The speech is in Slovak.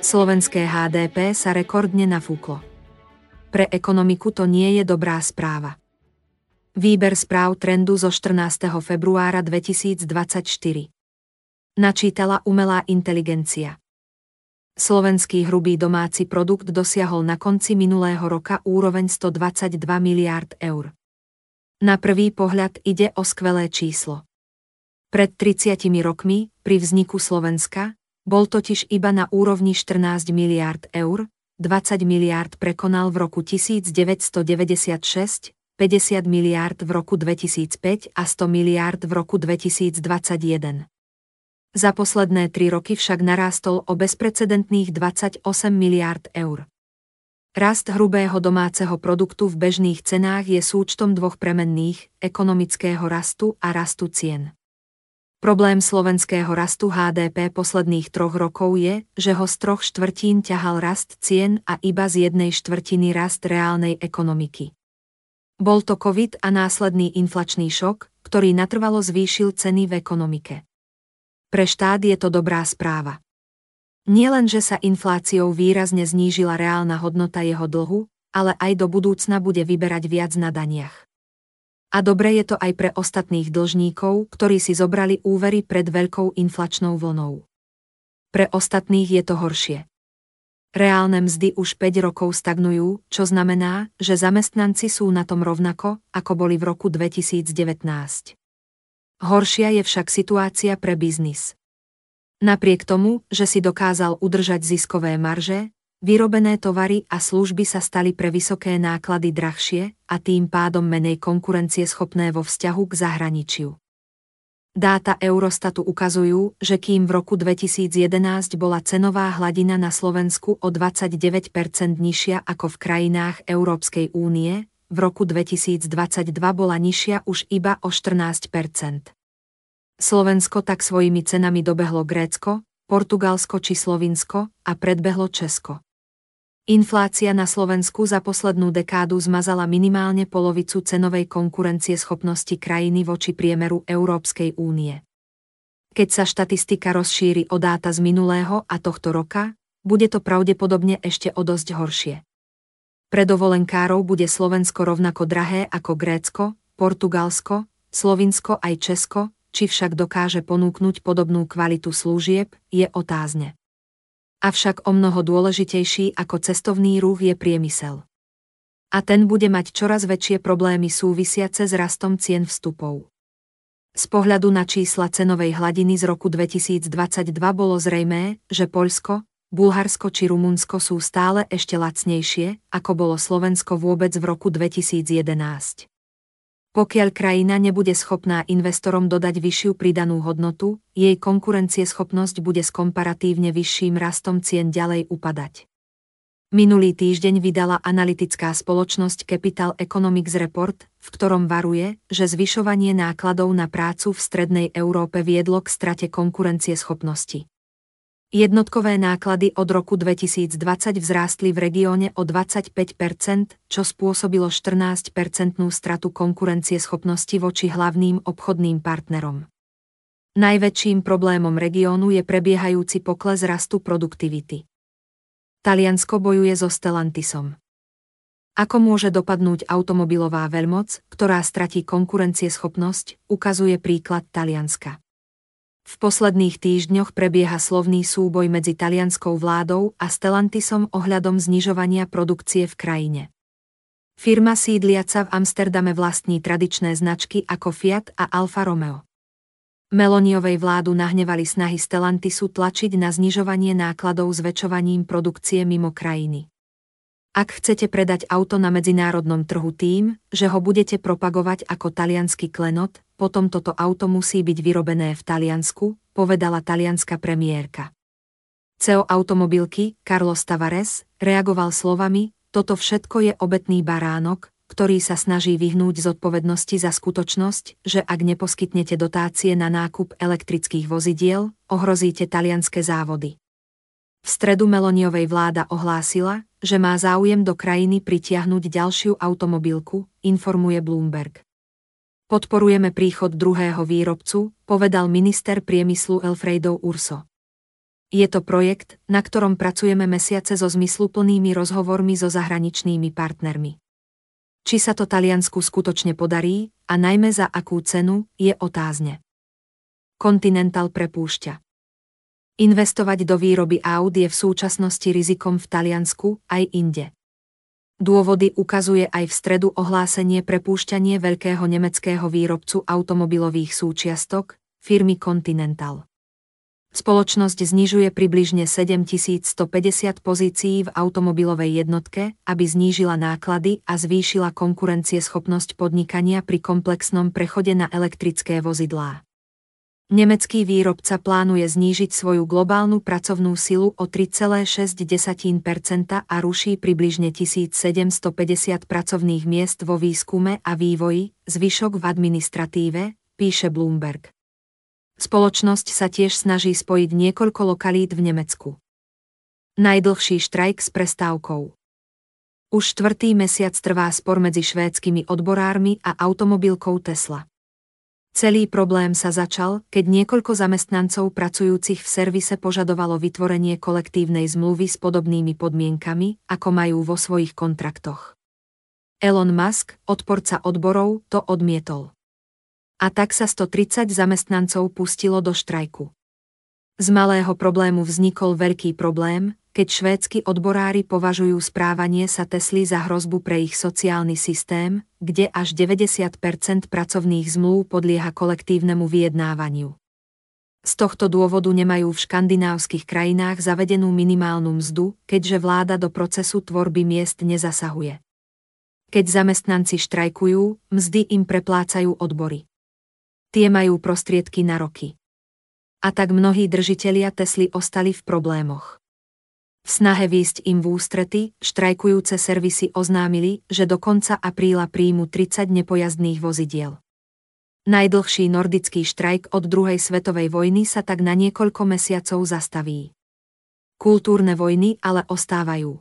Slovenské HDP sa rekordne nafúklo. Pre ekonomiku to nie je dobrá správa. Výber správ trendu zo 14. februára 2024. Načítala umelá inteligencia. Slovenský hrubý domáci produkt dosiahol na konci minulého roka úroveň 122 miliárd eur. Na prvý pohľad ide o skvelé číslo. Pred 30 rokmi, pri vzniku Slovenska, bol totiž iba na úrovni 14 miliárd eur, 20 miliárd prekonal v roku 1996, 50 miliárd v roku 2005 a 100 miliárd v roku 2021. Za posledné tri roky však narástol o bezprecedentných 28 miliárd eur. Rast hrubého domáceho produktu v bežných cenách je súčtom dvoch premenných, ekonomického rastu a rastu cien. Problém slovenského rastu HDP posledných troch rokov je, že ho z troch štvrtín ťahal rast cien a iba z jednej štvrtiny rast reálnej ekonomiky. Bol to COVID a následný inflačný šok, ktorý natrvalo zvýšil ceny v ekonomike. Pre štát je to dobrá správa. Nielen, že sa infláciou výrazne znížila reálna hodnota jeho dlhu, ale aj do budúcna bude vyberať viac na daniach. A dobre je to aj pre ostatných dlžníkov, ktorí si zobrali úvery pred veľkou inflačnou vlnou. Pre ostatných je to horšie. Reálne mzdy už 5 rokov stagnujú, čo znamená, že zamestnanci sú na tom rovnako, ako boli v roku 2019. Horšia je však situácia pre biznis. Napriek tomu, že si dokázal udržať ziskové marže, vyrobené tovary a služby sa stali pre vysoké náklady drahšie a tým pádom menej konkurencieschopné vo vzťahu k zahraničiu. Dáta Eurostatu ukazujú, že kým v roku 2011 bola cenová hladina na Slovensku o 29% nižšia ako v krajinách Európskej únie, v roku 2022 bola nižšia už iba o 14% Slovensko tak svojimi cenami dobehlo Grécko, Portugalsko či Slovinsko a predbehlo Česko. Inflácia na Slovensku za poslednú dekádu zmazala minimálne polovicu cenovej konkurencie schopnosti krajiny voči priemeru Európskej únie. Keď sa štatistika rozšíri o dáta z minulého a tohto roka, bude to pravdepodobne ešte o dosť horšie. Pre dovolenkárov bude Slovensko rovnako drahé ako Grécko, Portugalsko, Slovinsko aj Česko, či však dokáže ponúknuť podobnú kvalitu služieb, je otázne. Avšak o mnoho dôležitejší ako cestovný ruch je priemysel. A ten bude mať čoraz väčšie problémy súvisiace s rastom cien vstupov. Z pohľadu na čísla cenovej hladiny z roku 2022 bolo zrejmé, že Poľsko, Bulharsko či Rumunsko sú stále ešte lacnejšie, ako bolo Slovensko vôbec v roku 2011. Pokiaľ krajina nebude schopná investorom dodať vyššiu pridanú hodnotu, jej konkurencieschopnosť bude s komparatívne vyšším rastom cien ďalej upadať. Minulý týždeň vydala analytická spoločnosť Capital Economics Report, v ktorom varuje, že zvyšovanie nákladov na prácu v strednej Európe viedlo k strate konkurencieschopnosti. Jednotkové náklady od roku 2020 vzrástli v regióne o 25% čo spôsobilo 14-percentnú stratu konkurencieschopnosti voči hlavným obchodným partnerom. Najväčším problémom regiónu je prebiehajúci pokles rastu produktivity. Taliansko bojuje so Stellantisom. Ako môže dopadnúť automobilová veľmoc, ktorá stratí konkurencieschopnosť, ukazuje príklad Talianska. V posledných týždňoch prebieha slovný súboj medzi talianskou vládou a Stellantisom ohľadom znižovania produkcie v krajine. Firma sídliaca v Amsterdame vlastní tradičné značky ako Fiat a Alfa Romeo. Meloniovej vládu nahnevali snahy Stellantisu tlačiť na znižovanie nákladov zväčšovaním produkcie mimo krajiny. Ak chcete predať auto na medzinárodnom trhu tým, že ho budete propagovať ako talianský klenot, potom toto auto musí byť vyrobené v Taliansku, povedala talianská premiérka. CEO automobilky, Carlos Tavares, reagoval slovami, toto všetko je obetný baránok, ktorý sa snaží vyhnúť zodpovednosti za skutočnosť, že ak neposkytnete dotácie na nákup elektrických vozidiel, ohrozíte talianské závody. V stredu Meloniovej vláda ohlásila, že má záujem do krajiny pritiahnuť ďalšiu automobilku, informuje Bloomberg. Podporujeme príchod druhého výrobcu, povedal minister priemyslu Elfredo Urso. Je to projekt, na ktorom pracujeme mesiace so zmysluplnými rozhovormi so zahraničnými partnermi. Či sa to Taliansku skutočne podarí, a najmä za akú cenu, je otázne. Continental prepúšťa. Investovať do výroby aut je v súčasnosti rizikom v Taliansku aj inde. Dôvody ukazuje aj v stredu ohlásenie prepúšťanie veľkého nemeckého výrobcu automobilových súčiastok, firmy Continental. Spoločnosť znižuje približne 7150 pozícií v automobilovej jednotke, aby znížila náklady a zvýšila konkurencieschopnosť podnikania pri komplexnom prechode na elektrické vozidlá. Nemecký výrobca plánuje znížiť svoju globálnu pracovnú silu o 3,6 a ruší približne 1750 pracovných miest vo výskume a vývoji, zvyšok v administratíve, píše Bloomberg. Spoločnosť sa tiež snaží spojiť niekoľko lokalít v Nemecku. Najdlhší štrajk s prestávkou. Už štvrtý mesiac trvá spor medzi švédskymi odborármi a automobilkou Tesla. Celý problém sa začal, keď niekoľko zamestnancov pracujúcich v servise požadovalo vytvorenie kolektívnej zmluvy s podobnými podmienkami, ako majú vo svojich kontraktoch. Elon Musk, odporca odborov, to odmietol. A tak sa 130 zamestnancov pustilo do štrajku. Z malého problému vznikol veľký problém, keď švédsky odborári považujú správanie sa Tesly za hrozbu pre ich sociálny systém, kde až 90% pracovných zmluv podlieha kolektívnemu vyjednávaniu. Z tohto dôvodu nemajú v škandinávskych krajinách zavedenú minimálnu mzdu, keďže vláda do procesu tvorby miest nezasahuje. Keď zamestnanci štrajkujú, mzdy im preplácajú odbory. Tie majú prostriedky na roky. A tak mnohí držitelia Tesly ostali v problémoch. V snahe výjsť im v ústrety, štrajkujúce servisy oznámili, že do konca apríla príjmu 30 nepojazdných vozidiel. Najdlhší nordický štrajk od druhej svetovej vojny sa tak na niekoľko mesiacov zastaví. Kultúrne vojny ale ostávajú.